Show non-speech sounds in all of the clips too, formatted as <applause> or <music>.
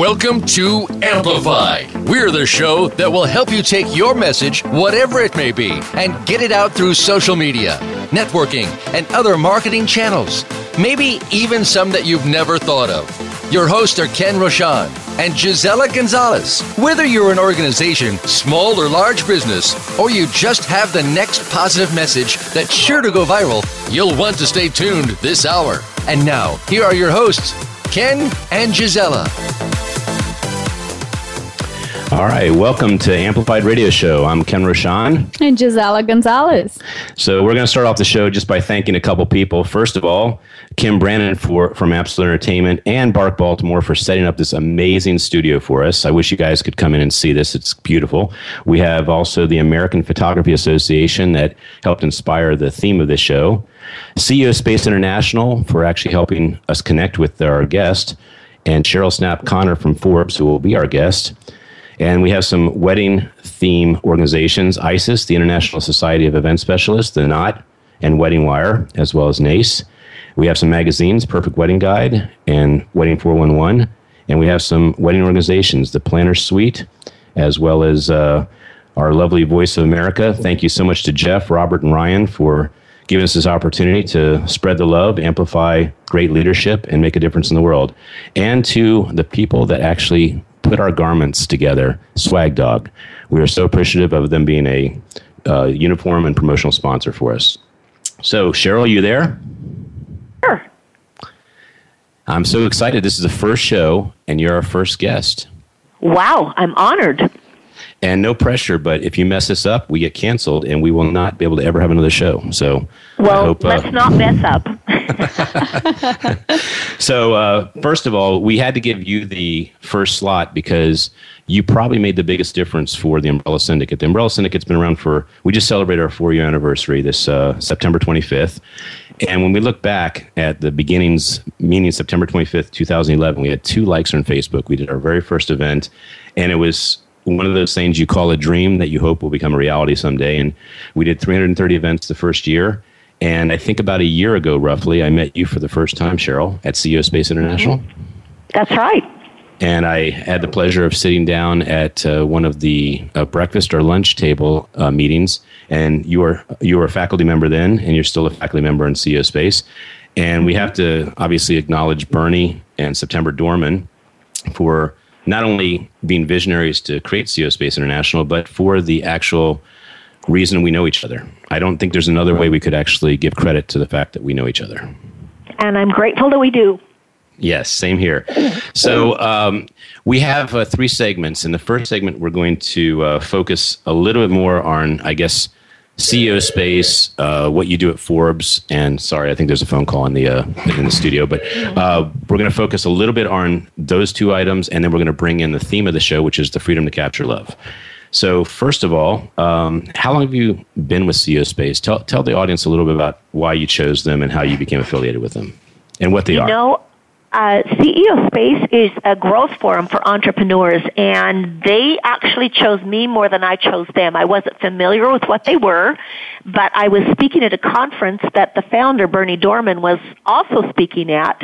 Welcome to Amplify. We're the show that will help you take your message, whatever it may be, and get it out through social media, networking, and other marketing channels. Maybe even some that you've never thought of. Your hosts are Ken Roshan and Gisella Gonzalez. Whether you're an organization, small or large business, or you just have the next positive message that's sure to go viral, you'll want to stay tuned this hour. And now, here are your hosts, Ken and Gisella. All right, welcome to Amplified Radio Show. I'm Ken Roshan. And Gisella Gonzalez. So we're going to start off the show just by thanking a couple people. First of all, Kim Brannon for, from Absolute Entertainment and Bark Baltimore for setting up this amazing studio for us. I wish you guys could come in and see this. It's beautiful. We have also the American Photography Association that helped inspire the theme of this show. CEO Space International for actually helping us connect with our guest. And Cheryl Snapp Conner from Forbes, who will be our guest. And we have some wedding theme organizations ISIS, the International Society of Event Specialists, the Knot, and Wedding Wire, as well as NACE. We have some magazines, Perfect Wedding Guide and Wedding 411. And we have some wedding organizations, the Planner Suite, as well as uh, our lovely Voice of America. Thank you so much to Jeff, Robert, and Ryan for giving us this opportunity to spread the love, amplify great leadership, and make a difference in the world. And to the people that actually put our garments together, Swag Dog. We are so appreciative of them being a uh, uniform and promotional sponsor for us. So, Cheryl, you there? Sure. I'm so excited. This is the first show, and you're our first guest. Wow, I'm honored. And no pressure, but if you mess this up, we get canceled, and we will not be able to ever have another show. So, well, hope, let's uh, not mess up. <laughs> <laughs> so, uh, first of all, we had to give you the first slot because you probably made the biggest difference for the Umbrella Syndicate. The Umbrella Syndicate's been around for, we just celebrated our four year anniversary this uh, September 25th. And when we look back at the beginnings, meaning September 25th, 2011, we had two likes on Facebook. We did our very first event, and it was one of those things you call a dream that you hope will become a reality someday. And we did 330 events the first year. And I think about a year ago, roughly, I met you for the first time, Cheryl, at CEO Space International. That's right. And I had the pleasure of sitting down at uh, one of the uh, breakfast or lunch table uh, meetings. And you were you were a faculty member then, and you're still a faculty member in CEO Space. And we have to obviously acknowledge Berny and September Dohrmann for not only being visionaries to create CEO Space International, but for the actual reason we know each other. I don't think there's another way we could actually give credit to the fact that we know each other. And I'm grateful that we do. Yes, same here. So um, we have uh, three segments. In the first segment, we're going to uh, focus a little bit more on, I guess, CEO space, uh, what you do at Forbes, and sorry, I think there's a phone call in the uh, in the studio, but uh, we're going to focus a little bit on those two items, and then we're going to bring in the theme of the show, which is the freedom to capture love. So, first of all, um, how long have you been with CEO Space? Tell tell the audience a little bit about why you chose them and how you became affiliated with them, and what they you are. know, uh, CEO Space is a growth forum for entrepreneurs, and they actually chose me more than I chose them. I wasn't familiar with what they were, but I was speaking at a conference that the founder, Berny Dohrmann, was also speaking at.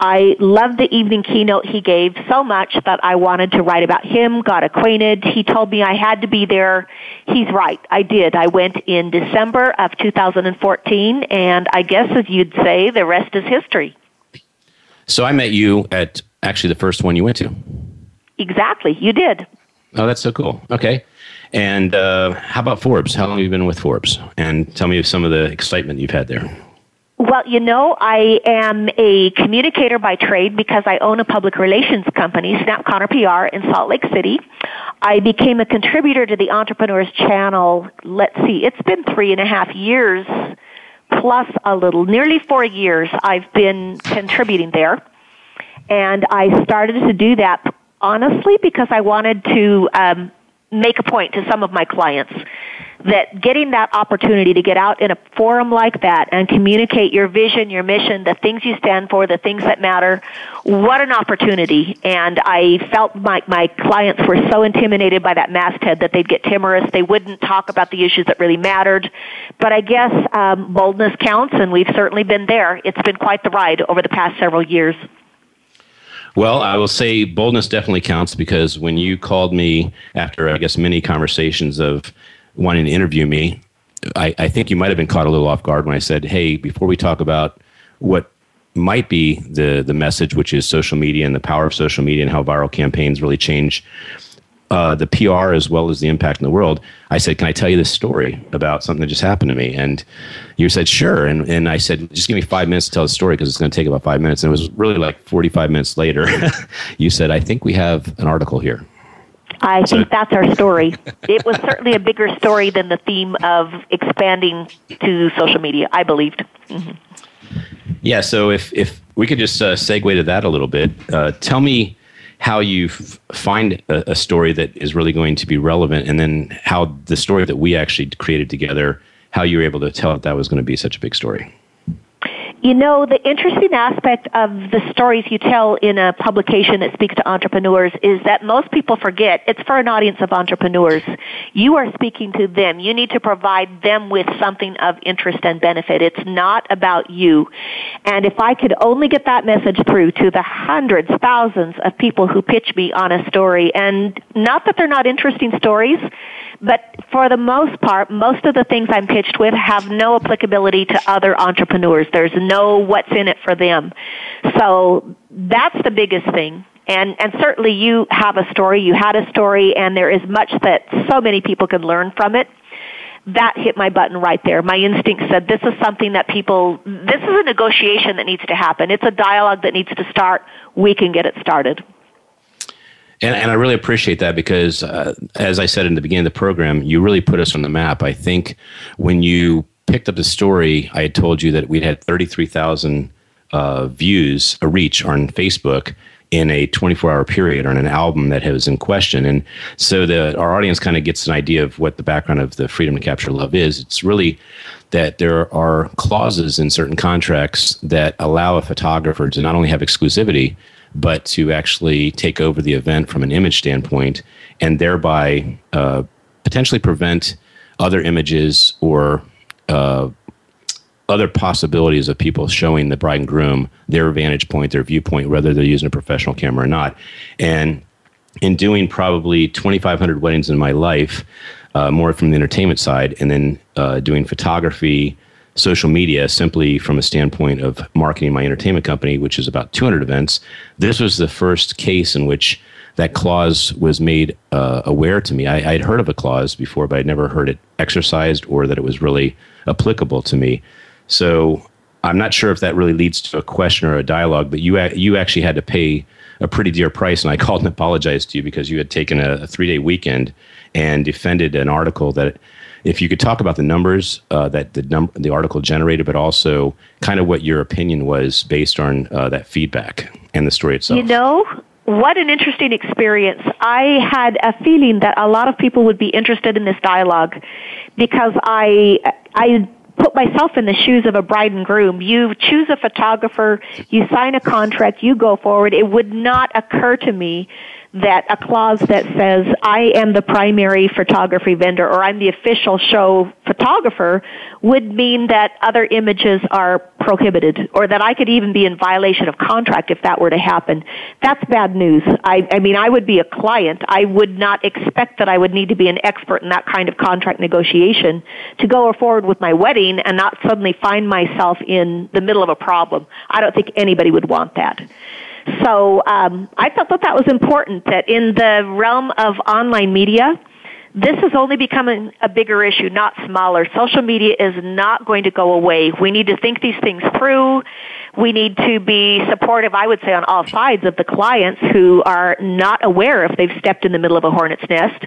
I loved the evening keynote he gave so much that I wanted to write about him, got acquainted. He told me I had to be there. He's right. I did. I went in December of 2014, and I guess as you'd say, the rest is history. So I met you at actually the first one you went to. Exactly. You did. Oh, that's so cool. Okay. And uh, how about Forbes? How long have you been with Forbes? And tell me some of the excitement you've had there. Well, you know, I am a communicator by trade because I own a public relations company, Snapp Conner PR, in Salt Lake City. I became a contributor to the Entrepreneurs Channel. Let's see, it's been three and a half years plus a little, nearly four years, I've been contributing there. And I started to do that honestly because I wanted to um, make a point to some of my clients that getting that opportunity to get out in a forum like that and communicate your vision, your mission, the things you stand for, the things that matter, what an opportunity. And I felt my, my clients were so intimidated by that masthead that they'd get timorous. They wouldn't talk about the issues that really mattered. But I guess um, boldness counts, and we've certainly been there. It's been quite the ride over the past several years. Well, I will say boldness definitely counts because when you called me after, I guess, many conversations of wanting to interview me, I, I think you might have been caught a little off guard when I said, "Hey, before we talk about what might be the the message, which is social media and the power of social media and how viral campaigns really change uh, the PR as well as the impact in the world. I said, "Can I tell you this story about something that just happened to me?" And you said, "Sure." And and I said, "Just give me five minutes to tell the story because it's going to take about five minutes." And it was really like forty five minutes later. <laughs> you said, "I think we have an article here." I so, think that's our story. it was certainly a bigger story than the theme of expanding to social media. I believed. Mm-hmm. Yeah. So if if we could just uh, segue to that a little bit, uh, tell me how you f- find a, a, story that is really going to be relevant, and then how the story that we actually created together, how you were able to tell that that was going to be such a big story. You know, the interesting aspect of the stories you tell in a publication that speaks to entrepreneurs is that most people forget it's for an audience of entrepreneurs. You are speaking to them. You need to provide them with something of interest and benefit. It's not about you. And if I could only get that message through to the hundreds, thousands of people who pitch me on a story, and not that they're not interesting stories, but for the most part, most of the things I'm pitched with have no applicability to other entrepreneurs. There's no what's in it for them. So that's the biggest thing. And, and certainly you have a story, you had a story, and there is much that so many people can learn from it. That hit my button right there. My instinct said this is something that people, this is a negotiation that needs to happen. It's a dialogue that needs to start. We can get it started. And, and I really appreciate that because, uh, as I said in the beginning of the program, you really put us on the map. I think when you picked up the story, I had told you that we'd had 33,000 uh, views, a reach on Facebook in a 24 hour period on an album that was in question. And so the, our audience kind of gets an idea of what the background of the Freedom to Capture Love is. It's really that there are clauses in certain contracts that allow a photographer to not only have exclusivity, but to actually take over the event from an image standpoint and thereby uh, potentially prevent other images or uh, other possibilities of people showing the bride and groom their vantage point, their viewpoint, whether they're using a professional camera or not. And in doing probably 2,500 weddings in my life, uh, more from the entertainment side, and then uh, doing photography, social media simply from a standpoint of marketing my entertainment company, which is about 200 events. This was the first case in which that clause was made uh, aware to me. I, had heard of a clause before, but I'd never heard it exercised or that it was really applicable to me. So I'm not sure if that really leads to a question or a dialogue, but you, you actually had to pay a pretty dear price. And I <laughs> called and apologized to you because you had taken a, a three day weekend and defended an article that if you could talk about the numbers uh, that the num- the article generated, but also kind of what your opinion was based on uh, that feedback and the story itself. You know, what an interesting experience. I had a feeling that a lot of people would be interested in this dialogue because I I put myself in the shoes of a bride and groom. You choose a photographer, you sign a contract, you go forward. It would not occur to me that a clause that says I am the primary photography vendor or I'm the official show photographer would mean that other images are prohibited or that I could even be in violation of contract if that were to happen. That's bad news. I, I mean, I would be a client. I would not expect that I would need to be an expert in that kind of contract negotiation to go forward with my wedding and not suddenly find myself in the middle of a problem. I don't think anybody would want that. So um, I thought that that was important that in the realm of online media, this is only becoming a bigger issue, not smaller. Social media is not going to go away. We need to think these things through. We need to be supportive, I would say, on all sides of the clients who are not aware if they've stepped in the middle of a hornet's nest.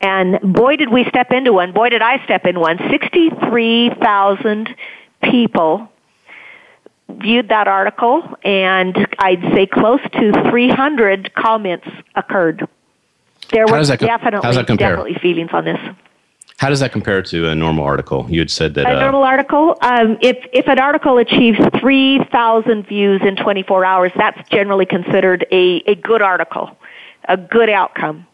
And boy, did we step into one. Boy, did I step in one. 63,000 people viewed that article, and I'd say close to 300 comments occurred. There were definitely, definitely feelings on this. How does that compare to a normal article? You had said that a uh, normal article. Um, if if an article achieves three thousand views in twenty four hours, that's generally considered a a good article, a good outcome.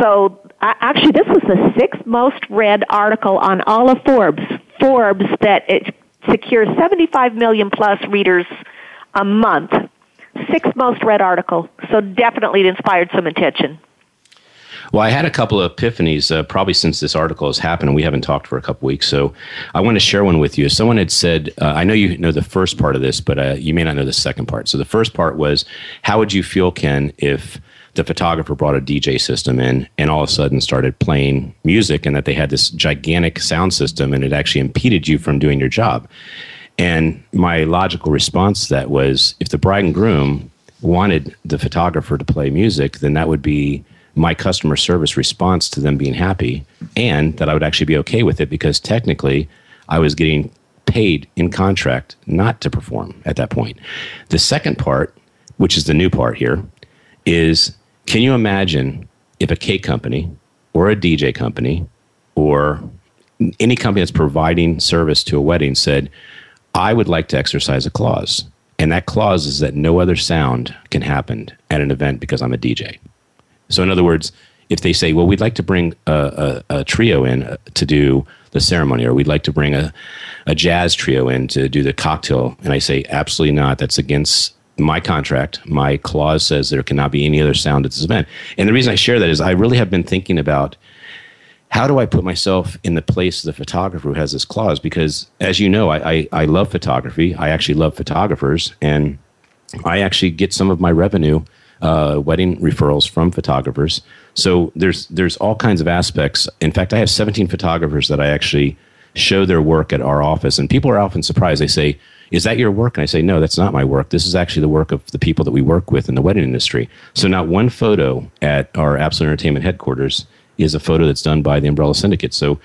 So uh, actually, this was the sixth most read article on all of Forbes. Forbes that it secures seventy five million plus readers a month. Sixth most read article. So definitely it inspired some attention. Well, I had a couple of epiphanies uh, probably since this article has happened, and we haven't talked for a couple weeks. So I want to share one with you. Someone had said, uh, I know you know the first part of this, but uh, you may not know the second part. So the first part was, how would you feel, Ken, if the photographer brought a DJ system in and all of a sudden started playing music, and that they had this gigantic sound system, and it actually impeded you from doing your job? And my logical response to that was, if the bride and groom wanted the photographer to play music, then that would be my customer service response to them being happy and that I would actually be okay with it because technically I was getting paid in contract not to perform at that point. The second part, which is the new part here, is can you imagine if a cake company or a DJ company or any company that's providing service to a wedding said, I would like to exercise a clause. And that clause is that no other sound can happen at an event because I'm a DJ. So, in other words, if they say, well, we'd like to bring a, a, a trio in to do the ceremony, or we'd like to bring a, a jazz trio in to do the cocktail, and I say, absolutely not. That's against my contract. My clause says there cannot be any other sound at this event. And the reason I share that is I really have been thinking about how do I put myself in the place of the photographer who has this clause? Because as you know, I, I, I love photography. I actually love photographers, and I actually get some of my revenue uh, wedding referrals from photographers. So there's there's all kinds of aspects. In fact, I have 17 photographers that I actually show their work at our office, and people are often surprised. They say, "Is that your work?" And I say, "No, that's not my work. This is actually the work of the people that we work with in the wedding industry." So not one photo at our Absolute Entertainment headquarters is a photo that's done by the Umbrella Syndicate. So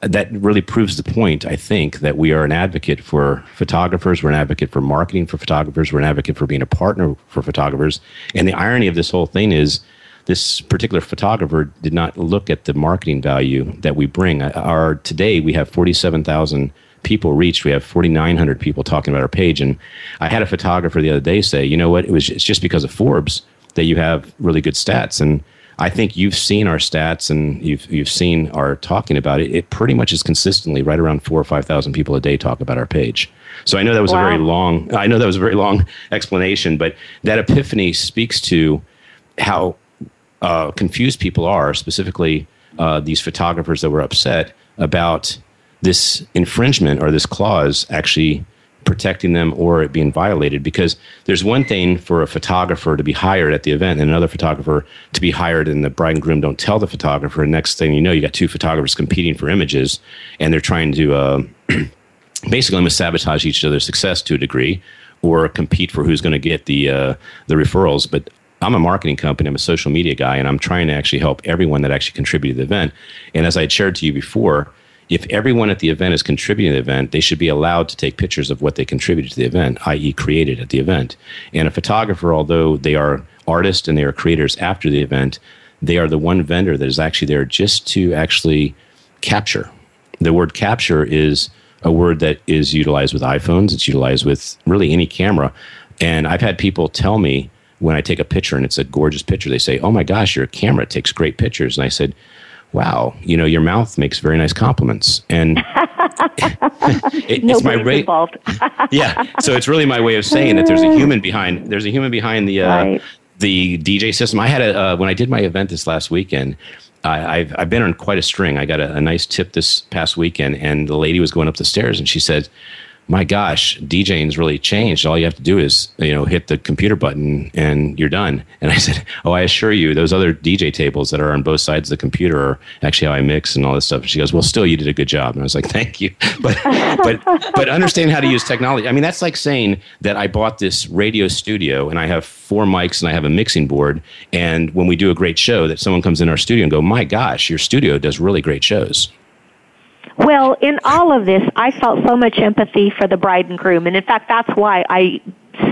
that really proves the point, I think, that we are an advocate for photographers. We're an advocate for marketing for photographers. We're an advocate for being a partner for photographers. And the irony of this whole thing is this particular photographer did not look at the marketing value that we bring. Our today we have 47,000 people reached. We have 4,900 people talking about our page. And I had a photographer the other day say, you know what? It was it's just because of Forbes that you have really good stats. And I think you've seen our stats and you've you've seen our talking about it. It pretty much is consistently right around four or five thousand people a day talk about our page. So I know that was wow. a very long. I know that was a very long <laughs> explanation, but that epiphany speaks to how uh, confused people are, specifically uh, these photographers that were upset about this infringement or this clause actually protecting them or it being violated because there's one thing for a photographer to be hired at the event and another photographer to be hired and the bride and groom don't tell the photographer and next thing you know you got two photographers competing for images and they're trying to uh, <clears throat> basically almost sabotage each other's success to a degree or compete for who's going to get the uh, the referrals but I'm a marketing company. I'm a social media guy, and I'm trying to actually help everyone that actually contributed to the event. And as I had shared to you before, if everyone at the event is contributing to the event, they should be allowed to take pictures of what they contributed to the event, i.e., created at the event. And a photographer, although they are artists and they are creators after the event, they are the one vendor that is actually there just to actually capture. The word capture is a word that is utilized with iPhones, it's utilized with really any camera. And I've had people tell me when I take a picture and it's a gorgeous picture, they say, Oh my gosh, your camera takes great pictures. And I said, wow, you know, your mouth makes very nice compliments. And <laughs> it, it's my way. involved. <laughs> yeah. So it's really my way of saying that there's a human behind, there's a human behind the, uh, right. the DJ system. I had a, uh, when I did my event this last weekend, I, have I've been on quite a string. I got a, a nice tip this past weekend, and the lady was going up the stairs, and she said, my gosh, DJing's really changed. All you have to do is, you know, hit the computer button and you're done. And I said, <laughs> Oh, I assure you, those other DJ tables that are on both sides of the computer are actually how I mix and all this stuff. And she goes, Well, still, you did a good job. And I was like, Thank you. <laughs> But, but, but understand how to use technology. I mean, that's like saying that I bought this radio studio and I have four mics and I have a mixing board. And when we do a great show, that someone comes in our studio and go, My gosh, your studio does really great shows. Well, in all of this, I felt so much empathy for the bride and groom, and in fact, that's why I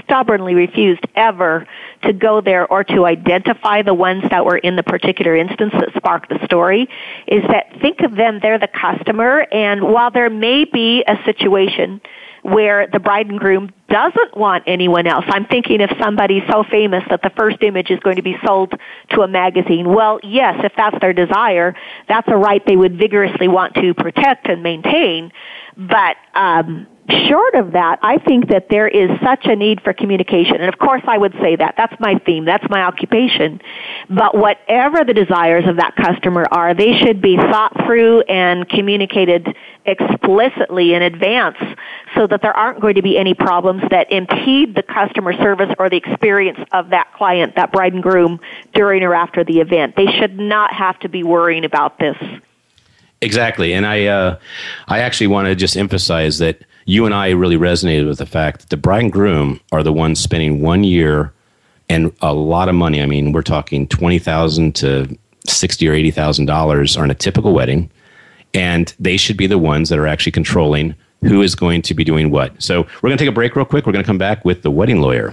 stubbornly refused ever to go there or to identify the ones that were in the particular instance that sparked the story is that think of them, they're the customer, and while there may be a situation where the bride and groom doesn't want anyone else. I'm thinking if somebody's so famous that the first image is going to be sold to a magazine. Well, yes, if that's their desire, that's a right they would vigorously want to protect and maintain. But um, short of that, I think that there is such a need for communication. And of course I would say that. That's my theme. That's my occupation. But whatever the desires of that customer are, they should be thought through and communicated explicitly in advance so that there aren't going to be any problems that impede the customer service or the experience of that client, that bride and groom, during or after the event. They should not have to be worrying about this. Exactly, and I, uh, I actually want to just emphasize that you and I really resonated with the fact that the bride and groom are the ones spending one year and a lot of money. I mean, we're talking twenty thousand to sixty or eighty thousand dollars on a typical wedding, and they should be the ones that are actually controlling who is going to be doing what. So we're going to take a break real quick. We're going to come back with the wedding lawyer.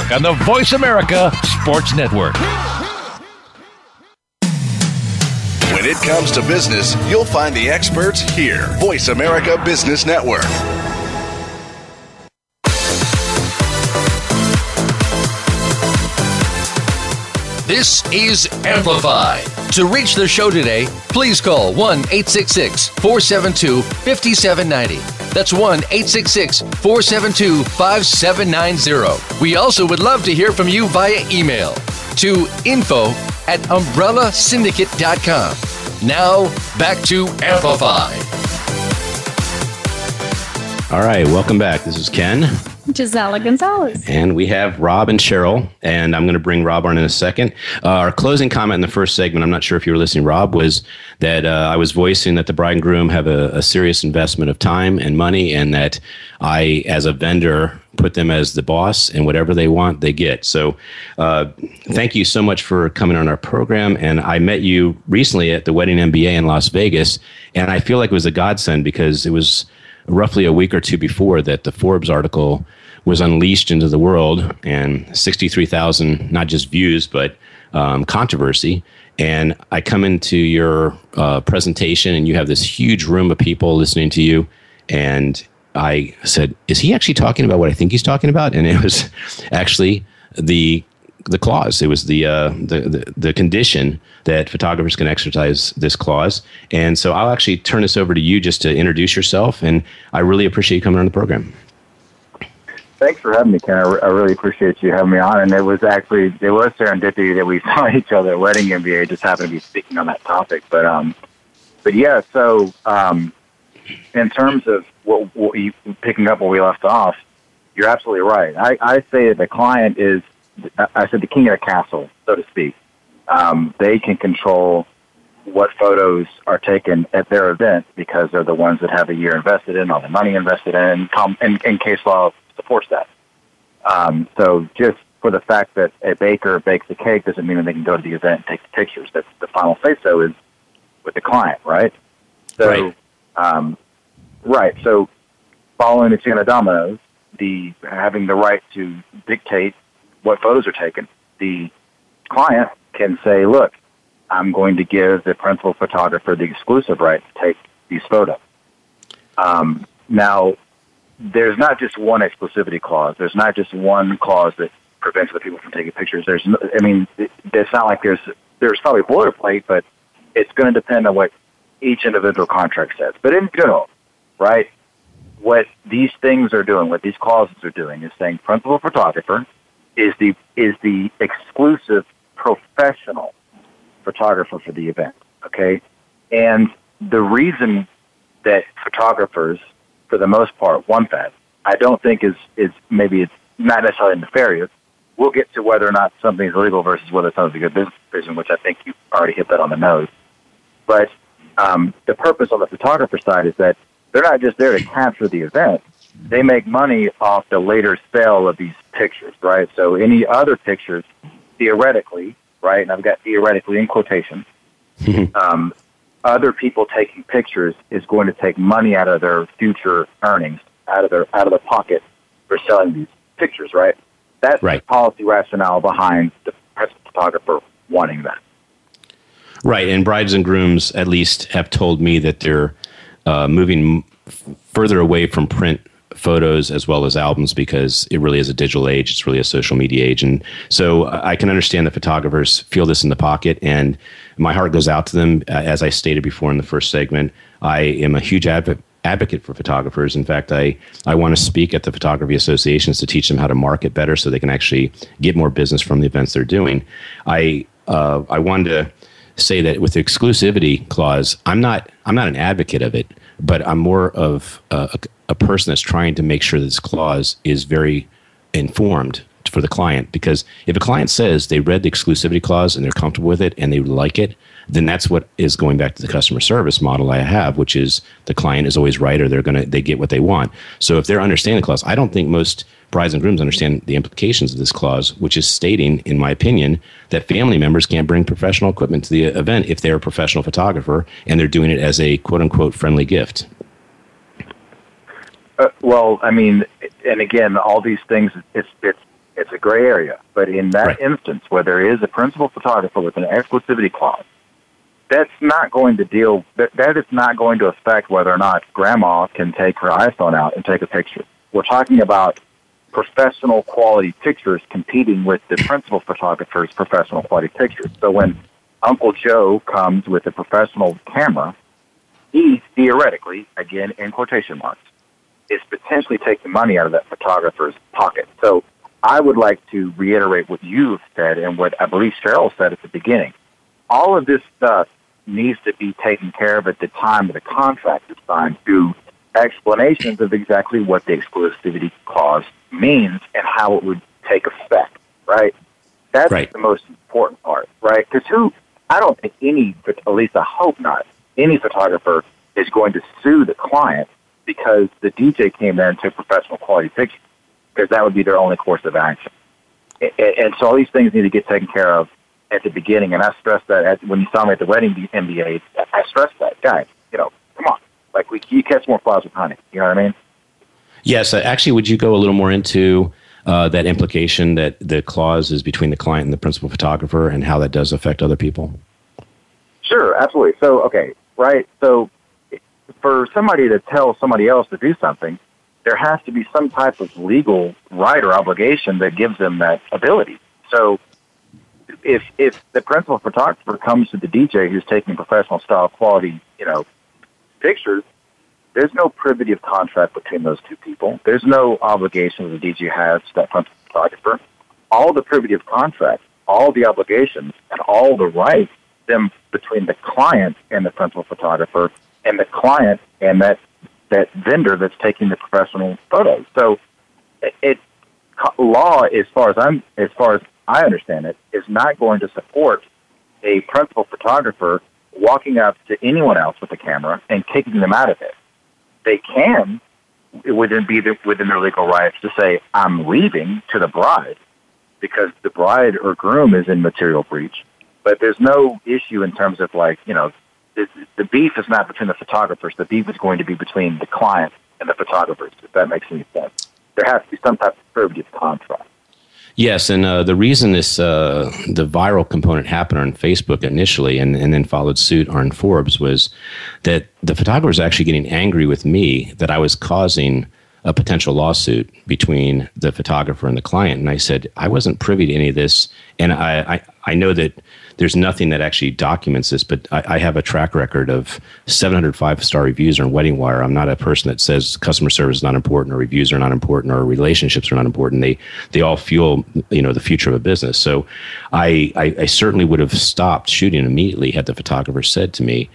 on the Voice America Sports Network. When it comes to business, you'll find the experts here. Voice America Business Network. This is Amplify. To reach the show today, please call 1 866 472 5790. That's 1 866 472 5790. We also would love to hear from you via email to info at umbrellasyndicate.com. Now, back to Amplify. All right, welcome back. This is Ken. Gisella Gonzalez. And we have Rob and Cheryl, and I'm going to bring Rob on in a second. Uh, our closing comment in the first segment, I'm not sure if you were listening, Rob, was that uh, I was voicing that the bride and groom have a, a, serious investment of time and money, and that I, as a vendor, put them as the boss, and whatever they want, they get. So, uh, thank you so much for coming on our program. And I met you recently at the Wedding MBA in Las Vegas, and I feel like it was a godsend because it was roughly a week or two before that the Forbes article was unleashed into the world and 63,000 not just views but um, controversy. And I come into your uh, presentation and you have this huge room of people listening to you. And I said, Is he actually talking about what I think he's talking about? And it was actually the the clause. It was the, uh, the, the the condition that photographers can exercise this clause. And so I'll actually turn this over to you just to introduce yourself. And I really appreciate you coming on the program. Thanks for having me, Ken. I, I really appreciate you having me on. And it was actually it was serendipity that we <laughs> saw each other at Wedding MBA. Just happened to be speaking on that topic, but um, but yeah. So um, in terms of what, what you picking up where we left off, you're absolutely right. I, I say that the client is, I said the king of the castle, so to speak. Um, they can control what photos are taken at their event because they're the ones that have a year invested in, all the money invested in, and, and, and case law supports that. Um, so just for the fact that a baker bakes a cake doesn't mean that they can go to the event and take the pictures. That's the final say so is with the client, right? So, Right. Um, right. So, following the chain of dominoes, the having the right to dictate what photos are taken, the client can say, "Look, I'm going to give the principal photographer the exclusive right to take these photos." Um, now, there's not just one exclusivity clause. There's not just one clause that prevents other people from taking pictures. There's, no, I mean, it, it's not like there's there's probably boilerplate, but it's going to depend on what each individual contract says. But in general, right, what these things are doing, what these clauses are doing, is saying principal photographer is the is the exclusive professional photographer for the event. Okay, and the reason that photographers, for the most part, want that, I don't think is is maybe it's not necessarily nefarious. We'll get to whether or not something's illegal versus whether something's a good business decision, which I think you already hit that on the nose. But um, the purpose on the photographer side is that they're not just there to capture the event; they make money off the later sale of these pictures, right? So any other pictures, theoretically, right? And I've got theoretically in quotation. <laughs> um, other people taking pictures is going to take money out of their future earnings, out of their out of their pocket for selling these pictures, right? That's Right. the policy rationale behind the photographer wanting that. Right, and brides and grooms at least have told me that they're uh, moving f- further away from print photos as well as albums because it really is a digital age. It's really a social media age, and so I can understand that photographers feel this in the pocket, and my heart goes out to them. Uh, as I stated before in the first segment, I am a huge advocate advocate for photographers. In fact, I, I want to speak at the photography associations to teach them how to market better so they can actually get more business from the events they're doing. I uh, I wanted to say that with the exclusivity clause, I'm not I'm not an advocate of it, but I'm more of a, a, a person that's trying to make sure this clause is very informed for the client. Because if a client says they read the exclusivity clause and they're comfortable with it and they like it then that's what is going back to the customer service model i have which is the client is always right or they're to they get what they want. So if they're understanding the clause i don't think most brides and grooms understand the implications of this clause which is stating in my opinion that family members can't bring professional equipment to the event if they're a professional photographer and they're doing it as a quote unquote friendly gift. Uh, well, I mean, and again, all these things, it's it's it's a gray area. But in that Right. instance, where there is a principal photographer with an exclusivity clause, that's not going to deal. That that is not going to affect whether or not Grandma can take her iPhone out and take a picture. We're talking about professional quality pictures competing with the principal photographer's professional quality pictures. So when Uncle Joe comes with a professional camera, he theoretically, again in quotation marks, is potentially taking money out of that photographer's pocket. So I would like to reiterate what you've said and what I believe Cheryl said at the beginning. All of this stuff needs to be taken care of at the time that the contract is signed through explanations of exactly what the exclusivity clause means and how it would take effect, right? That's Right. the most important part, right? Because who, I don't think any, at least I hope not, any photographer is going to sue the client because the DJ came there and took professional quality pictures, because that would be their only course of action. And so all these things need to get taken care of at the beginning. And I stressed that at, when you saw me at the wedding MBA, I stressed that, guys, you know, come on. Like, we, you catch more flies with honey. You know what I mean? Yes, uh, actually, would you go a little more into uh, that implication that the clause is between the client and the principal photographer and how that does affect other people? Sure, absolutely. So, okay, right. So, for somebody to tell somebody else to do something, there has to be some type of legal right or obligation that gives them that ability. So, if if the principal photographer comes to the DJ who's taking professional style quality, you know, pictures, there's no privity of contract between those two people. There's no obligation the DJ has to that principal photographer. All the privity of contract, all the obligations, and all the rights them between the client and the principal photographer, and the client and that that vendor that's taking the professional photos. So, it, it law, as far as I'm, as far as I understand it, is not going to support a principal photographer walking up to anyone else with a camera and kicking them out of it. They can, it within be the, within their legal rights, to say I'm leaving to the bride, because the bride or groom is in material breach. But there's no issue in terms of like, you know, the, beef is not between the photographers. The beef is going to be between the client and the photographers, if that makes any sense. There has to be some type of of contract. Yes, and uh, the reason this uh, the viral component happened on Facebook initially, and, and then followed suit on Forbes, was that the photographer was actually getting angry with me that I was causing a potential lawsuit between the photographer and the client. And I said I wasn't privy to any of this, and I I, I know that there's nothing that actually documents this, but I, I have a track record of 705 star reviews on Wedding Wire. I'm not a person that says customer service is not important or reviews are not important or relationships are not important. They they all fuel you know the future of a business. So I, I, I certainly would have stopped shooting immediately had the photographer said to me,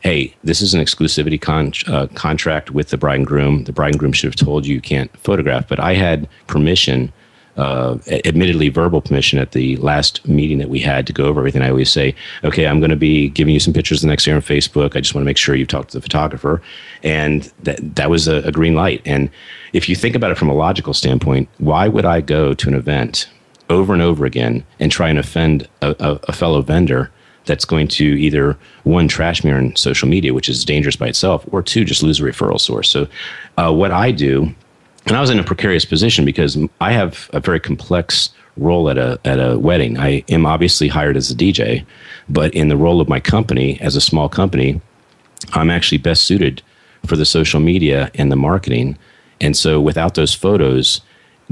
hey, this is an exclusivity con- uh, contract with the bride and groom. The bride and groom should have told you you can't photograph, but I had permission uh, admittedly verbal permission at the last meeting that we had to go over everything. I always say, okay, I'm going to be giving you some pictures the next day on Facebook. I just want to make sure you've talked to the photographer. And that, that was a, a green light. And if you think about it from a logical standpoint, why would I go to an event over and over again and try and offend a, a, a fellow vendor that's going to either one trash me on social media, which is dangerous by itself, or two just lose a referral source. So, uh, what I do and I was in a precarious position because I have a very complex role at a at a wedding. I am obviously hired as a DJ, but in the role of my company as a small company, I'm actually best suited for the social media and the marketing. And so without those photos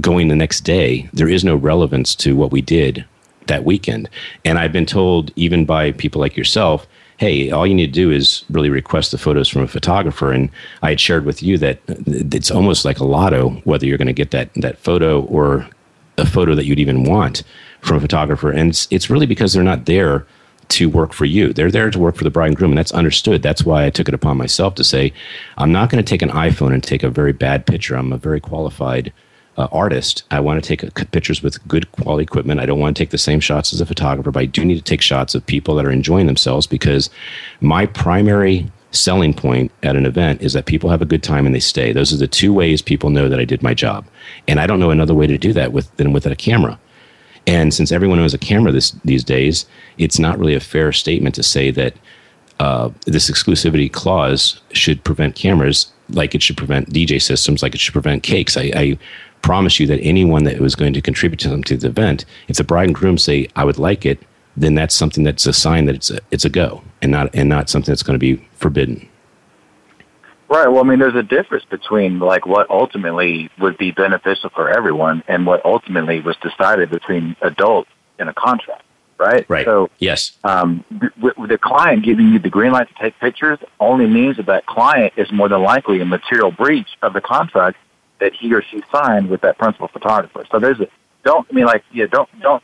going the next day, there is no relevance to what we did that weekend. And I've been told even by people like yourself hey, all you need to do is really request the photos from a photographer. And I had shared with you that it's almost like a lotto whether you're going to get that, that photo or a photo that you'd even want from a photographer. And it's, it's really because they're not there to work for you. They're there to work for the bride and groom, and that's understood. That's why I took it upon myself to say, I'm not going to take an iPhone and take a very bad picture. I'm a very qualified uh, artist, I want to take pictures with good quality equipment. I don't want to take the same shots as a photographer, but I do need to take shots of people that are enjoying themselves because my primary selling point at an event is that people have a good time and they stay. Those are the two ways people know that I did my job. And I don't know another way to do that with than with a camera. And since everyone knows a camera this, these days, it's not really a fair statement to say that uh, this exclusivity clause should prevent cameras like it should prevent DJ systems, like it should prevent cakes. I, I promise you that anyone that was going to contribute to them to the event, if the bride and groom say, I would like it, then that's something that's a sign that it's a, it's a go and not, and not something that's going to be forbidden. Right. Well, I mean, there's a difference between like what ultimately would be beneficial for everyone and what ultimately was decided between adults in a contract. Right. Right. So yes, um, with the client giving you the green light to take pictures only means that that client is more than likely a material breach of the contract that he or she signed with that principal photographer. So there's a don't I mean like yeah don't don't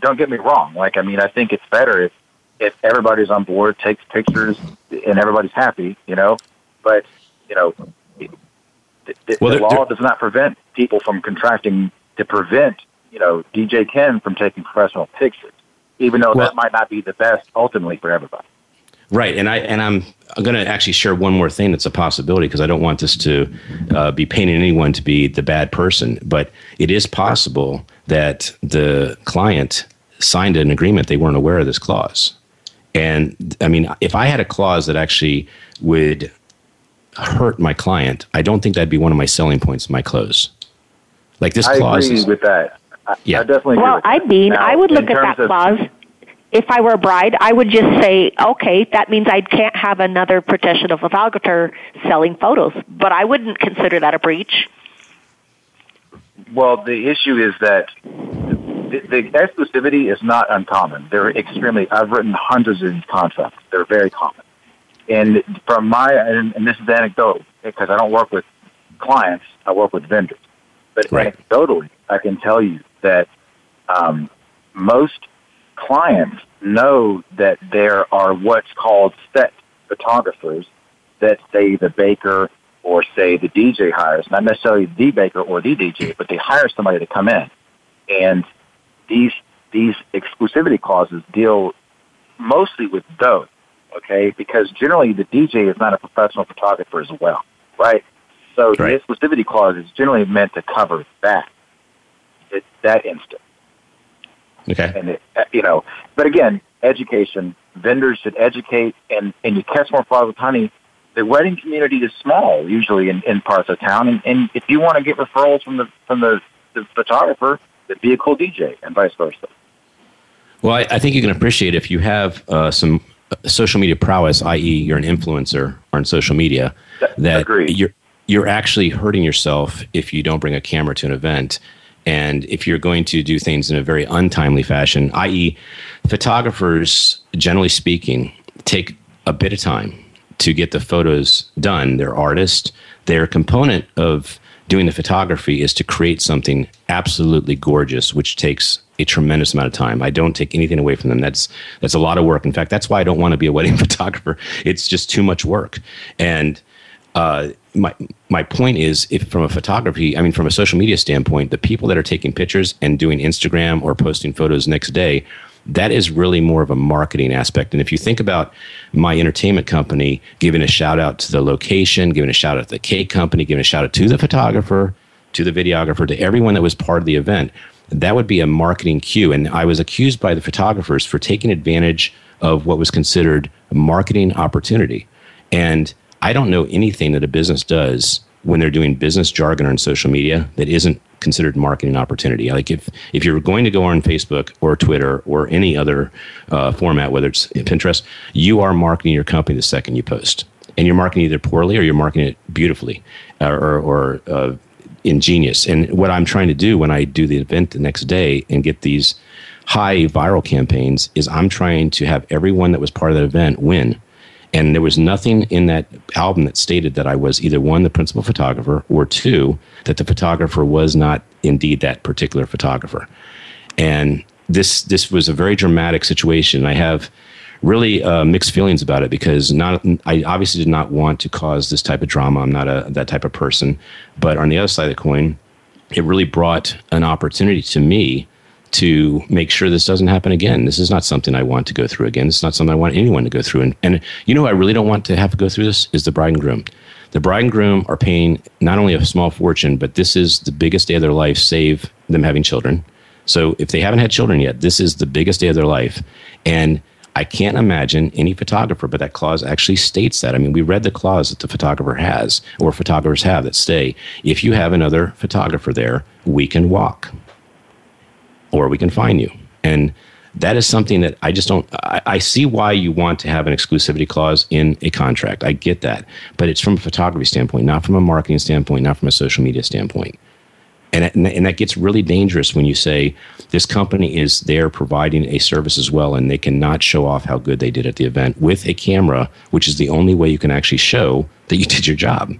don't get me wrong. Like I mean I think it's better if if everybody's on board, takes pictures, and everybody's happy, you know. But you know, the, well, the law does not prevent people from contracting to prevent you know DJ Ken from taking professional pictures, even though well, that might not be the best ultimately for everybody. Right, and I and I'm I'm going to actually share one more thing that's a possibility because I don't want this to uh, be painting anyone to be the bad person, but it is possible that the client signed an agreement they weren't aware of this clause. And I mean, if I had a clause that actually would hurt my client, I don't think that'd be one of my selling points in my close. Like this I clause. agree is, with that. I, yeah. I definitely. Well, I mean, now, I would look at that of, clause if I were a bride, I would just say, okay, that means I can't have another professional photographer selling photos. But I wouldn't consider that a breach. Well, the issue is that the, the exclusivity is not uncommon. They're extremely. I've written hundreds of these contracts. They're very common. And from my and, and this is anecdotal because I don't work with clients. I work with vendors. But right. anecdotally, I can tell you that um, most clients know that there are what's called set photographers that say the baker or say the DJ hires, not necessarily the baker or the DJ, but they hire somebody to come in. And these these exclusivity clauses deal mostly with those, okay? Because generally the DJ is not a professional photographer as well, right? So right. the exclusivity clause is generally meant to cover that, that instant. Okay. And it, uh, you know, but again, education. Vendors should educate, and and you catch more flies with honey. The wedding community is small, usually in, in parts of town, and, and if you want to get referrals from the from the, the photographer, a cool DJ, and vice versa. Well, I, I think you can appreciate if you have uh, some uh, social media prowess, i.e., you're an influencer on social media, that Agreed. you're you're actually hurting yourself if you don't bring a camera to an event. And if you're going to do things in a very untimely fashion, i.e., photographers, generally speaking, take a bit of time to get the photos done. They're artists. Their component of doing the photography is to create something absolutely gorgeous, which takes a tremendous amount of time. I don't take anything away from them. That's that's a lot of work. In fact, that's why I don't want to be a wedding <laughs> photographer. It's just too much work. And uh, my my point is, if from a photography, I mean, from a social media standpoint, the people that are taking pictures and doing Instagram or posting photos next day, that is really more of a marketing aspect. And if you think about my entertainment company giving a shout out to the location, giving a shout out to the cake company, giving a shout out to the photographer, to the videographer, to everyone that was part of the event, that would be a marketing cue. And I was accused by the photographers for taking advantage of what was considered a marketing opportunity. And I don't know anything that a business does when they're doing business jargon on social media that isn't considered marketing opportunity. Like if if you're going to go on Facebook or Twitter or any other uh, format, whether it's Pinterest, you are marketing your company the second you post, and you're marketing either poorly or you're marketing it beautifully or or, uh, ingenious. And what I'm trying to do when I do the event the next day and get these high viral campaigns is I'm trying to have everyone that was part of that event win. And there was nothing in that album that stated that I was either one, the principal photographer, or two, that the photographer was not indeed that particular photographer. And this this was a very dramatic situation. I have really uh, mixed feelings about it because not I obviously did not want to cause this type of drama. I'm not a that type of person. But on the other side of the coin, it really brought an opportunity to me to make sure this doesn't happen again. This is not something I want to go through again. This is not something I want anyone to go through. And, and you know, I really don't want to have to go through this is the bride and groom. The bride and groom are paying not only a small fortune, but this is the biggest day of their life, save them having children. So if they haven't had children yet, this is the biggest day of their life. And I can't imagine any photographer, but that clause actually states that. I mean, we read the clause that the photographer has, or photographers have that say, if you have another photographer there, we can walk or we can fine you. And that is something that I just don't. I, I, see why you want to have an exclusivity clause in a contract. I get that, but it's from a photography standpoint, not from a marketing standpoint, not from a social media standpoint. And, and that gets really dangerous when you say this company is there providing a service as well, and they cannot show off how good they did at the event with a camera, which is the only way you can actually show that you <laughs> did your job.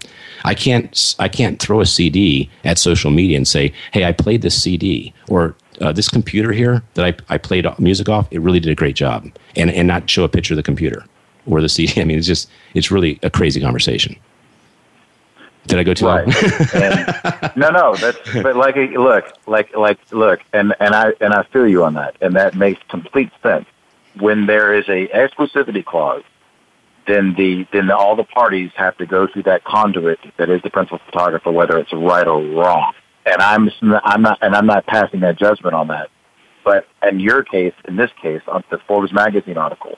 I can't I can't throw a CD at social media and say, "Hey, I played this CD," or uh, "This computer here that I, I played music off, it really did a great job," and and not show a picture of the computer or the CD. <laughs> I mean, it's just it's really a crazy conversation. Did I go too right. <laughs> and, no, no. That's but like look, like like look, and and I and I feel you on that, and that makes complete sense. When there is a exclusivity clause, then the then the, all the parties have to go through that conduit that is the principal photographer, whether it's right or wrong. And I'm I'm not and I'm not passing that judgment on that. But in your case, in this case, on the Forbes magazine article,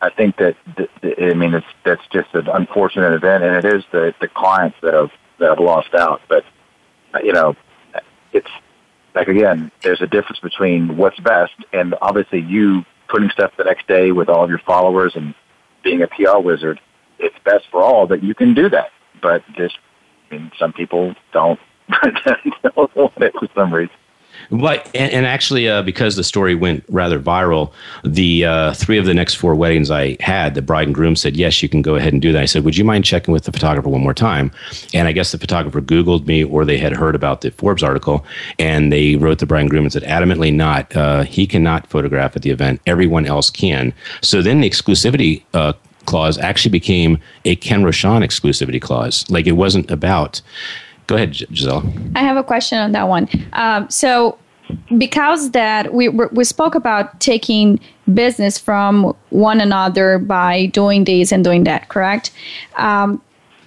I think that, I mean it's that's just an unfortunate event, and it is the the clients that have that have lost out. But uh, you know, it's like again, there's a difference between what's best, and obviously you putting stuff the next day with all of your followers and being a PR wizard. It's best for all that you can do that, but just I mean, some people don't <laughs> don't want it for some reason. But and, and actually, uh, because the story went rather viral, the uh, three of the next four weddings I had, the bride and groom said, "Yes, you can go ahead and do that." I said, "Would you mind checking with the photographer one more time?" And I guess the photographer Googled me, or they had heard about the Forbes article, and they wrote the bride and groom and said, "Adamantly not. Uh, he cannot photograph at the event. Everyone else can." So then the exclusivity uh, clause actually became a Ken Rochon exclusivity clause. Like it wasn't about Go ahead, Giselle. I have a question on that one. Um, so, because that we we spoke about taking business from one another by doing this and doing that, correct? Um,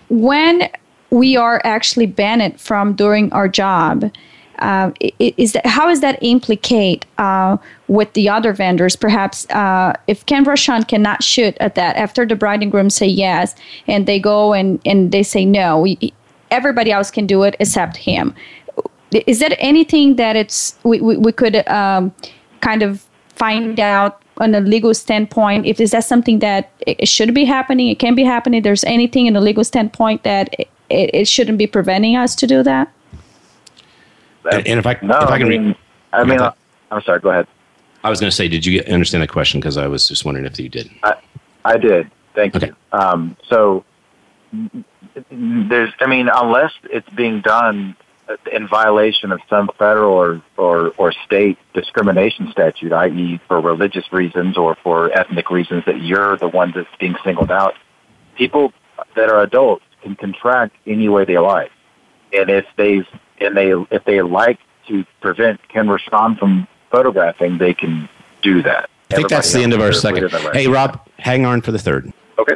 when we are actually banned from doing our job, uh, is that how does that implicate uh, with the other vendors? Perhaps uh, if Ken Rochon cannot shoot at that after the bride and groom say yes, and they go and, and they say no, everybody else can do it except him. Is there anything that it's we, we, we could um, kind of find out on a legal standpoint if is that something that it should be happening it can be happening there's anything in a legal standpoint that it, it shouldn't be preventing us to do that and, and if I no, if I I can mean, read, I mean, I'm sorry. Go ahead. I was going to say, did you understand the question? Because I was just wondering if you did. I, I did. Thank you. Um, so there's, I mean, unless it's being done in violation of some federal or, or, or state discrimination statute, i.e., for religious reasons or for ethnic reasons, that you're the one that's being singled out. People that are adults can contract any way they like, and if they've and they if they like to prevent Ken Rochon from photographing, they can do that. I think that's the end of our second. Hey, Rob, hang on for the third. Okay.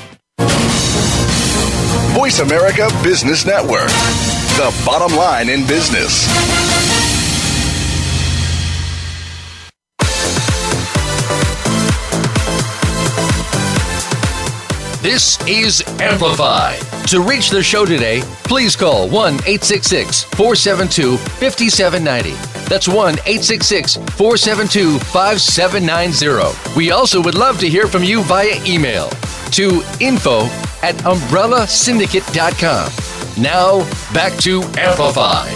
Voice America Business Network, the bottom line in business. This is Amplify. To reach the show today, please call 1 866 472 5790. That's 1 866 472 5790. We also would love to hear from you via email to info at umbrellasyndicate.com. Now, back to Amplify.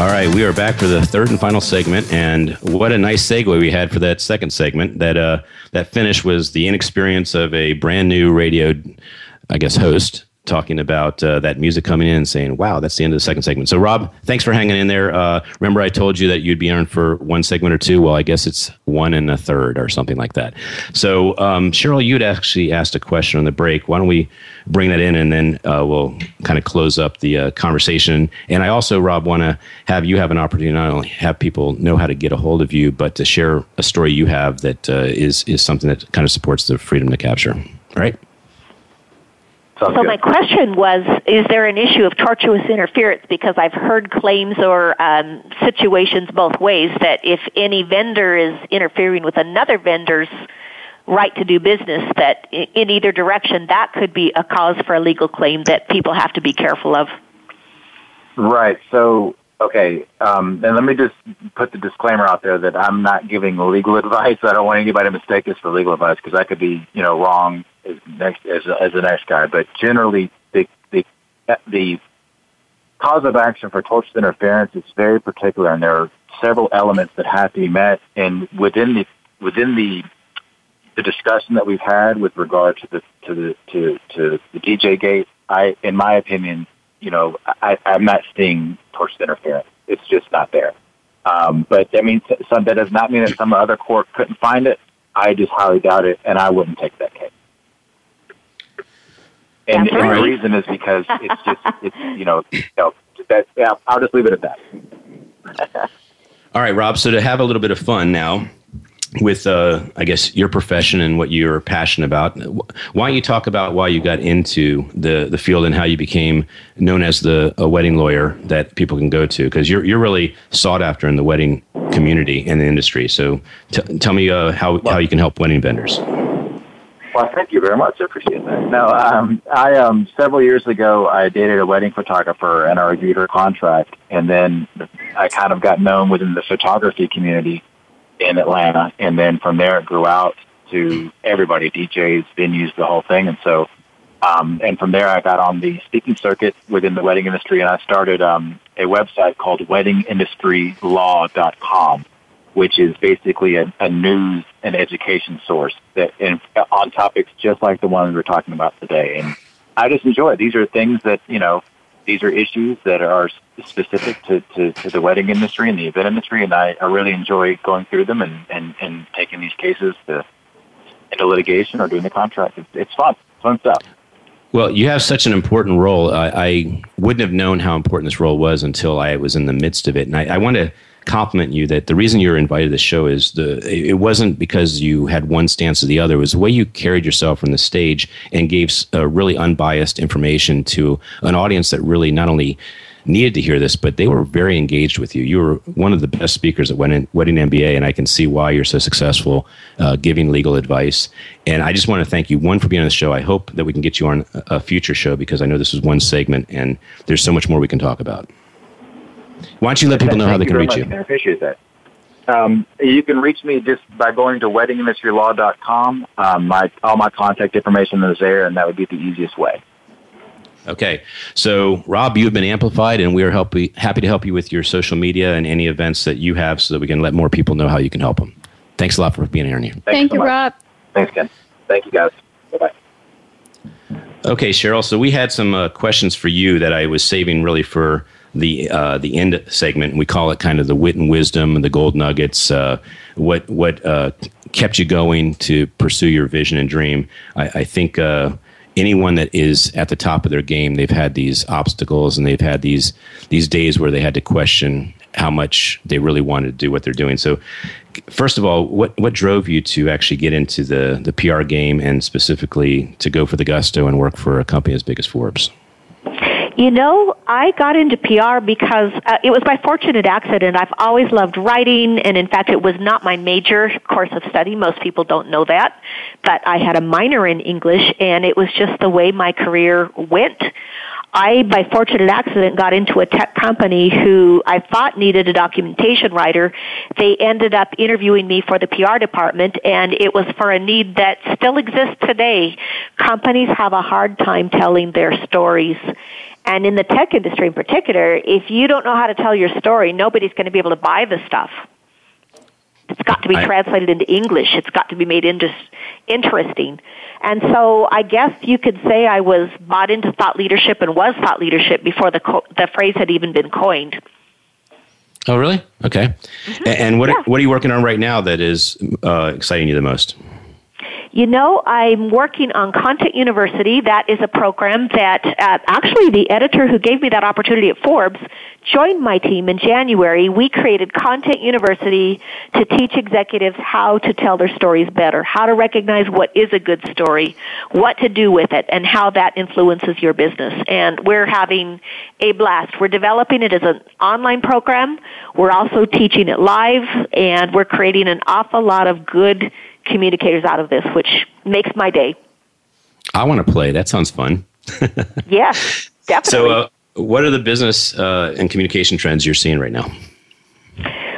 All right, we are back for the third and final segment, and what a nice segue we had for that second segment. That uh, that finish was the inexperience of a brand new radio, I guess, host talking about uh, that music coming in and saying, wow, that's the end of the second segment. So, Rob, thanks for hanging in there. Uh, remember, I told you that you'd be on for one segment or two? Well, I guess it's one and a third or something like that. So, um, Cheryl, you'd actually asked a question on the break. Why don't we bring that in and then uh, we'll kind of close up the uh, conversation? And I also, Rob, want to have you have an opportunity not only have people know how to get a hold of you, but to share a story you have that uh, is is something that kind of supports the freedom to capture. Right? Sounds so good. my question was, is there an issue of tortious interference? Because I've heard claims or um, situations both ways that if any vendor is interfering with another vendor's right to do business, that in either direction, that could be a cause for a legal claim that people have to be careful of. Right. So, okay. Um, and let me just put the disclaimer out there that I'm not giving legal <laughs> advice. I don't want anybody to mistake this for legal advice because I could be, you know, wrong as next as, as next guy. But generally, the the the cause of action for tortious interference is very particular, and there are several elements that have to be met. And within the within the the discussion that we've had with regard to the to the to to the DJ gate, I, in my opinion, you know, I, I'm not seeing tortious interference. It's just not there. Um, but I mean, some, that does not mean that some other court couldn't find it. I just highly doubt it, and I wouldn't take that case. And, That's and the reason is because it's <laughs> just, it's you know, you know that. Yeah, I'll just leave it at that. <laughs> All right, Rob. So to have a little bit of fun now, with uh, I guess your profession and what you're passionate about. Why don't you talk about why you got into the the field and how you became known as the a wedding lawyer that people can go to because you're you're really sought after in the wedding community and the industry. So t- tell me uh, how how you can help wedding vendors. Well, thank you very much. I appreciate that. No, um, I um, several years ago I dated a wedding photographer and I reviewed her contract, and then I kind of got known within the photography community in Atlanta, and then from there it grew out to everybody, DJs, venues, the whole thing, and so. Um, and from there, I got on the speaking circuit within the wedding industry, and I started um, a website called WeddingIndustryLaw.com, which is basically a, a news and education source that in, on topics just like the one we were talking about today. And I just enjoy it. These are things that you know these are issues that are specific to, to, to, the wedding industry and the event industry, and I, I really enjoy going through them and, and, and taking these cases to into litigation or doing the contract. It's, it's fun, fun stuff. Well, you have such an important role. I, I, wouldn't have known how important this role was until I was in the midst of it, and I, I want to compliment you that the reason you were invited to the show is the it wasn't because you had one stance or the other. It was the way you carried yourself on the stage and gave uh, really unbiased information to an audience that really not only needed to hear this, but they were very engaged with you. You were one of the best speakers at Wedding, Wedding MBA, and I can see why you're so successful uh, giving legal advice. And I just want to thank you, one, for being on the show. I hope that we can get you on a future show because I know this is one segment and there's so much more we can talk about. Why don't you let people know how they can reach you? I appreciate that. Um, you can reach me just by going to weddingindustrylaw.com. Um, my all my contact information is there, and that would be the easiest way. Okay, so Rob, you've been amplified, and we are help- happy to help you with your social media and any events that you have, so that we can let more people know how you can help them. Thanks a lot for being here. Thank Thanks you, so Rob. Thanks, Ken. Thank you, guys. Bye bye. Okay, Cheryl. So we had some uh, questions for you that I was saving really for the uh, the end segment. We call it kind of the wit and wisdom and the gold nuggets. Uh, what what uh, kept you going to pursue your vision and dream? I, I think uh, anyone that is at the top of their game, they've had these obstacles and they've had these these days where they had to question how much they really wanted to do what they're doing. So, first of all, what what drove you to actually get into the the PR game and specifically to go for the gusto and work for a company as big as Forbes? You know, I got into PR because uh, it was by fortunate accident. I've always loved writing, and in fact, it was not my major course of study. Most people don't know that. But I had a minor in English, and it was just the way my career went. I, by fortunate accident, got into a tech company who I thought needed a documentation writer. They ended up interviewing me for the PR department, and it was for a need that still exists today. Companies have a hard time telling their stories. And in the tech industry in particular, if you don't know how to tell your story, nobody's going to be able to buy the stuff. It's got to be I, translated into English. It's got to be made into interesting. And so I guess you could say I was bought into thought leadership and was thought leadership before the co- the phrase had even been coined. Oh, really? Okay. Mm-hmm. And what yeah. what are you working on right now that is uh, exciting you the most? You know, I'm working on Content University. That is a program that uh, actually the editor who gave me that opportunity at Forbes joined my team in January. We created Content University to teach executives how to tell their stories better, how to recognize what is a good story, what to do with it, and how that influences your business. And we're having a blast. We're developing it as an online program. We're also teaching it live, and we're creating an awful lot of good communicators out of this, which makes my day. I want to play. That sounds fun. <laughs> yeah, definitely. So, uh, what are the business uh, and communication trends you're seeing right now?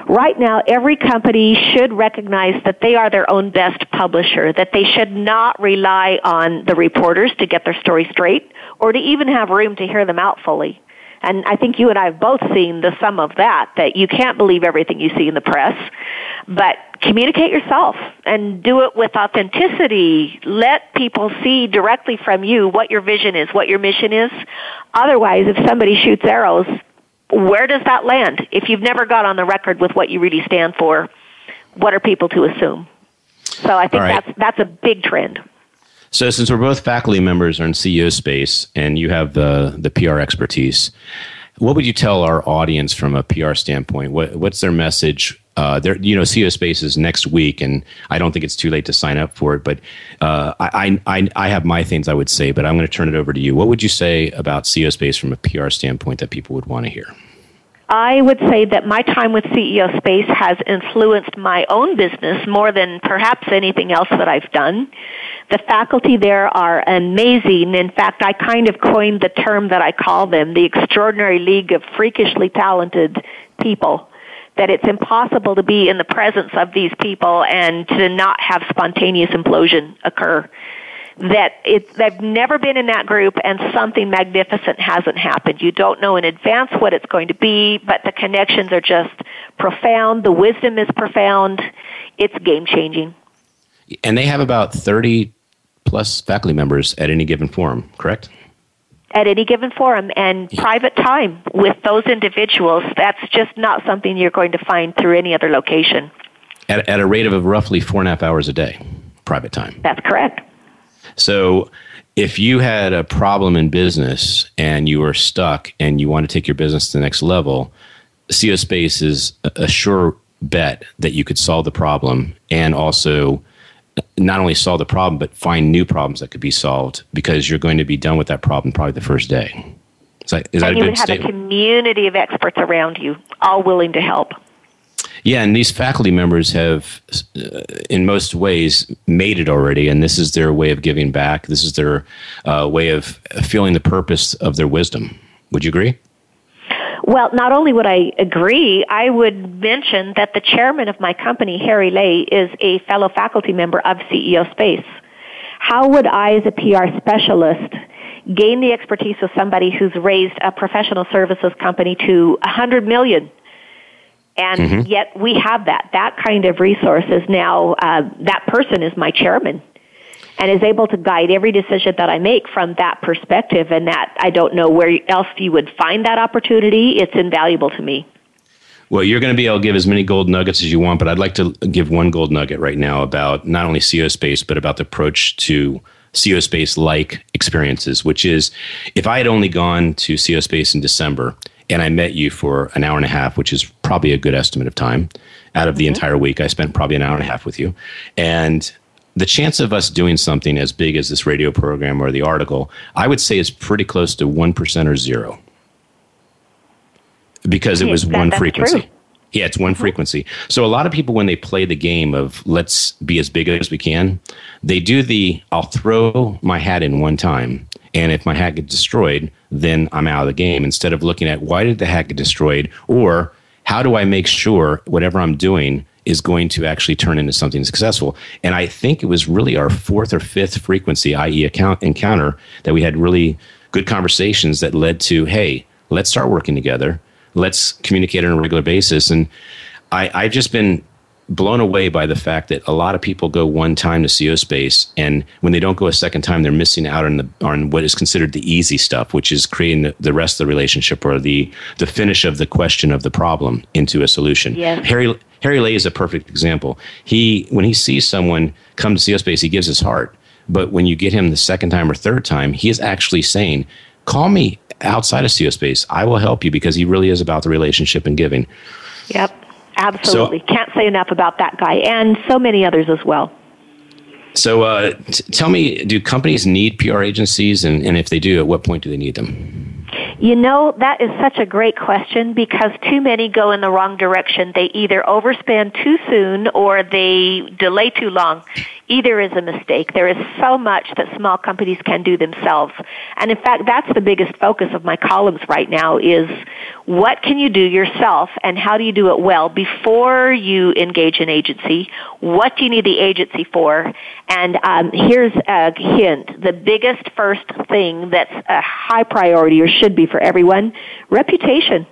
Right now, every company should recognize that they are their own best publisher, that they should not rely on the reporters to get their story straight or to even have room to hear them out fully. And I think you and I have both seen the sum of that, that you can't believe everything you see in the press, but communicate yourself and do it with authenticity. Let people see directly from you what your vision is, what your mission is. Otherwise, if somebody shoots arrows, where does that land? If you've never got on the record with what you really stand for, what are people to assume? So I think right. that's that's a big trend. So, since we're both faculty members are in CEO space, and you have the the PR expertise, what would you tell our audience from a PR standpoint? What, what's their message? Uh, there, you know, CEO Space is next week, and I don't think it's too late to sign up for it. But uh, I, I, I have my things I would say, but I'm going to turn it over to you. What would you say about CEO Space from a PR standpoint that people would want to hear? I would say that my time with CEO Space has influenced my own business more than perhaps anything else that I've done. The faculty there are amazing. In fact, I kind of coined the term that I call them, the extraordinary league of freakishly talented people. That it's impossible to be in the presence of these people and to not have spontaneous implosion occur that it, they've never been in that group and something magnificent hasn't happened. You don't know in advance what it's going to be, but the connections are just profound. The wisdom is profound. It's game changing. And they have about 30 plus faculty members at any given forum, correct? At any given forum and yeah. private time with those individuals, that's just not something you're going to find through any other location. At, at a rate of roughly four and a half hours a day, private time. That's correct. So if you had a problem in business and you were stuck and you want to take your business to the next level, CEO Space is a sure bet that you could solve the problem and also not only solve the problem but find new problems that could be solved because you're going to be done with that problem probably the first day. Is that, is and that you would have statement? a community of experts around you, all willing to help. Yeah, and these faculty members have, uh, in most ways, made it already, and this is their way of giving back. This is their uh, way of feeling the purpose of their wisdom. Would you agree? Well, not only would I agree, I would mention that the chairman of my company, Harry Lay, is a fellow faculty member of CEO Space. How would I, as a PR specialist, gain the expertise of somebody who's raised a professional services company to a hundred million and mm-hmm. yet we have that. That kind of resource is now, uh, that person is my chairman and is able to guide every decision that I make from that perspective. And that I don't know where else you would find that opportunity. It's invaluable to me. Well, you're going to be able to give as many gold nuggets as you want, but I'd like to give one gold nugget right now about not only CEO Space, but about the approach to CEO Space like experiences, which is if I had only gone to CEO Space in December and I met you for an hour and a half, which is probably a good estimate of time. Out of the mm-hmm. entire week, I spent probably an hour and a half with you. And the chance of us doing something as big as this radio program or the article, I would say is pretty close to 1% or zero. Because it was one frequency. True. Yeah, it's one mm-hmm. frequency. So a lot of people, when they play the game of let's be as big as we can, they do the I'll throw my hat in one time and if my hat gets destroyed, then I'm out of the game. Instead of looking at why did the hat get destroyed or how do I make sure whatever I'm doing is going to actually turn into something successful. And I think it was really our fourth or fifth frequency, i.e., account encounter, that we had really good conversations that led to, hey, let's start working together. Let's communicate on a regular basis. And I, I've just been blown away by the fact that a lot of people go one time to CEO space, and when they don't go a second time, they're missing out on the on what is considered the easy stuff, which is creating the, the rest of the relationship or the the finish of the question of the problem into a solution. Yes. Harry Harry Lay is a perfect example. He when he sees someone come to CEO space, he gives his heart, but when you get him the second time or third time, he is actually saying, "Call me outside of CEO space. I will help you," because he really is about the relationship and giving. Yep. Absolutely. So, Can't say enough about that guy and so many others as well. So, uh, t- tell me, do companies need PR agencies? And, and if they do, at what point do they need them? You know, that is such a great question because too many go in the wrong direction. They either overspend too soon or they delay too long. Either is a mistake. There is so much that small companies can do themselves. And in fact, that's the biggest focus of my columns right now is what can you do yourself and how do you do it well before you engage an agency? What do you need the agency for? And um, here's a hint. The biggest first thing that's a high priority or should be for everyone, reputation.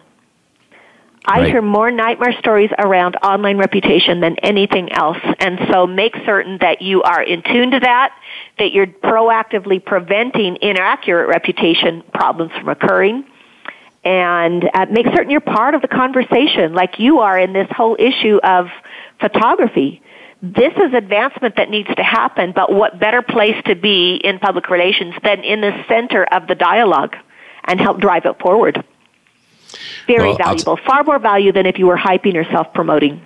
I right. hear more nightmare stories around online reputation than anything else. And so make certain that you are in tune to that, that you're proactively preventing inaccurate reputation problems from occurring, and uh, make certain you're part of the conversation like you are in this whole issue of photography. This is advancement that needs to happen, but what better place to be in public relations than in the center of the dialogue and help drive it forward? Very Well, valuable. Far more value than if you were hyping or self promoting.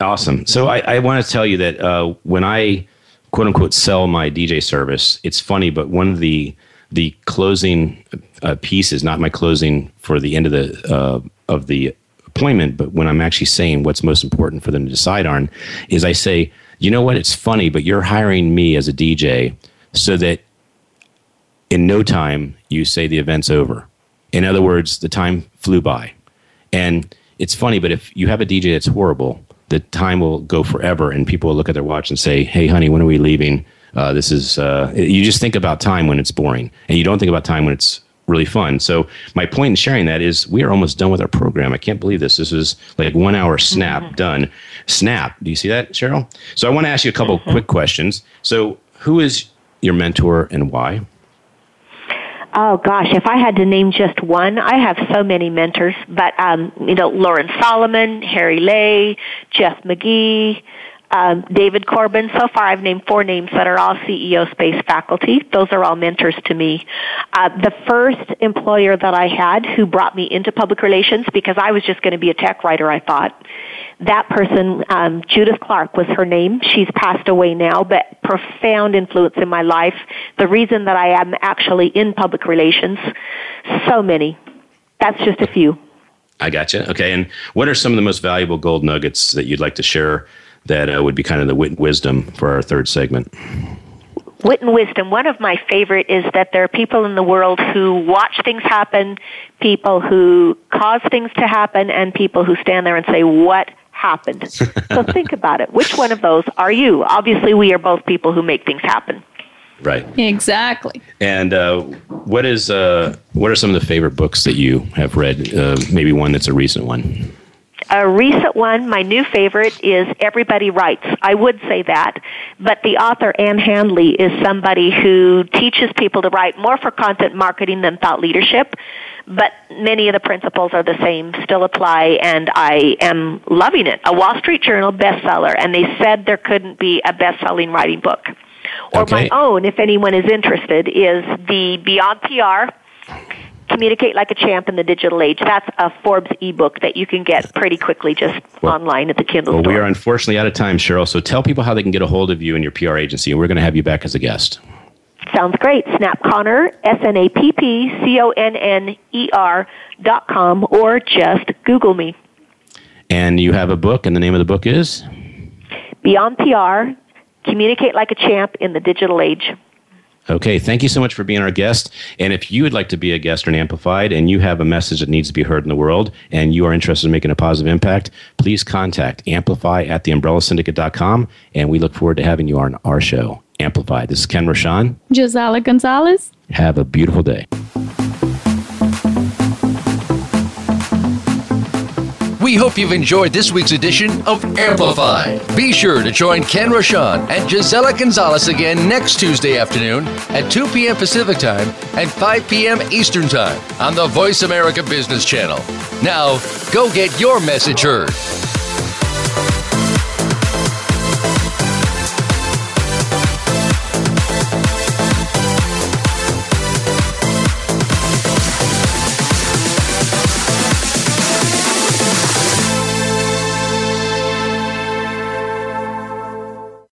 Awesome. So I, I want to tell you that uh, when I quote unquote sell my DJ service, it's funny, but one of the the closing uh, pieces, not my closing for the end of the uh, of the appointment, but when I'm actually saying what's most important for them to decide on, is I say, you know what, it's funny, but you're hiring me as a DJ so that in no time you say the event's over. In other words, the time flew by. And it's funny, but if you have a DJ that's horrible, the time will go forever, and people will look at their watch and say, "Hey, honey, when are we leaving?" Uh, this is uh, you just think about time when it's boring, and you don't think about time when it's really fun. So my point in sharing that is we are almost done with our program. I can't believe this. This is like one hour snap done. Snap. Do you see that, Cheryl? So I want to ask you a couple quick questions. So who is your mentor and why? Oh gosh, if I had to name just one, I have so many mentors, but um, you know, Lauren Solomon, Harry Lay, Jeff McGee, um, David Corbin. So far, I've named four names that are all CEO space faculty. Those are all mentors to me. Uh, the first employer that I had who brought me into public relations because I was just going to be a tech writer, I thought. That person, um, Judith Clark was her name. She's passed away now, but profound influence in my life. The reason that I am actually in public relations, so many. That's just a few. I gotcha. Okay. And what are some of the most valuable gold nuggets that you'd like to share that uh, would be kind of the wit and wisdom for our third segment? Wit and wisdom. One of my favorite is that there are people in the world who watch things happen, people who cause things to happen, and people who stand there and say, what happened? <laughs> so think about it. Which one of those are you? Obviously, we are both people who make things happen. Right. Exactly. And uh, what is uh, what are some of the favorite books that you have read? Uh, maybe one that's a recent one. A recent one, my new favorite, is Everybody Writes. I would say that, but the author, Ann Handley, is somebody who teaches people to write more for content marketing than thought leadership, but many of the principles are the same, still apply, and I am loving it. A Wall Street Journal bestseller, and they said there couldn't be a best-selling writing book. Or Okay. my own, if anyone is interested, is the Beyond PR Communicate Like a Champ in the Digital Age. That's a Forbes ebook that you can get pretty quickly just online at the Kindle Well, store. we are unfortunately out of time, Cheryl. So tell people how they can get a hold of you and your PR agency, and we're going to have you back as a guest. Sounds great. Snapp Conner, S N A P P C O N N E R dot com, or just Google me. And you have a book, and the name of the book is Beyond PR, Communicate Like a Champ in the Digital Age. Okay, thank you so much for being our guest. And if you would like to be a guest on Amplified and you have a message that needs to be heard in the world and you are interested in making a positive impact, please contact Amplify at theumbrellasyndicate.com and we look forward to having you on our show, Amplify. This is Ken Rochon. Gisella Gonzalez. Have a beautiful day. We hope you've enjoyed this week's edition of Amplify. Be sure to join Ken Rochon and Gisella Gonzalez again next Tuesday afternoon at 2 p.m. Pacific Time and 5 p.m. Eastern Time on the Voice America Business Channel. Now, go get your message heard.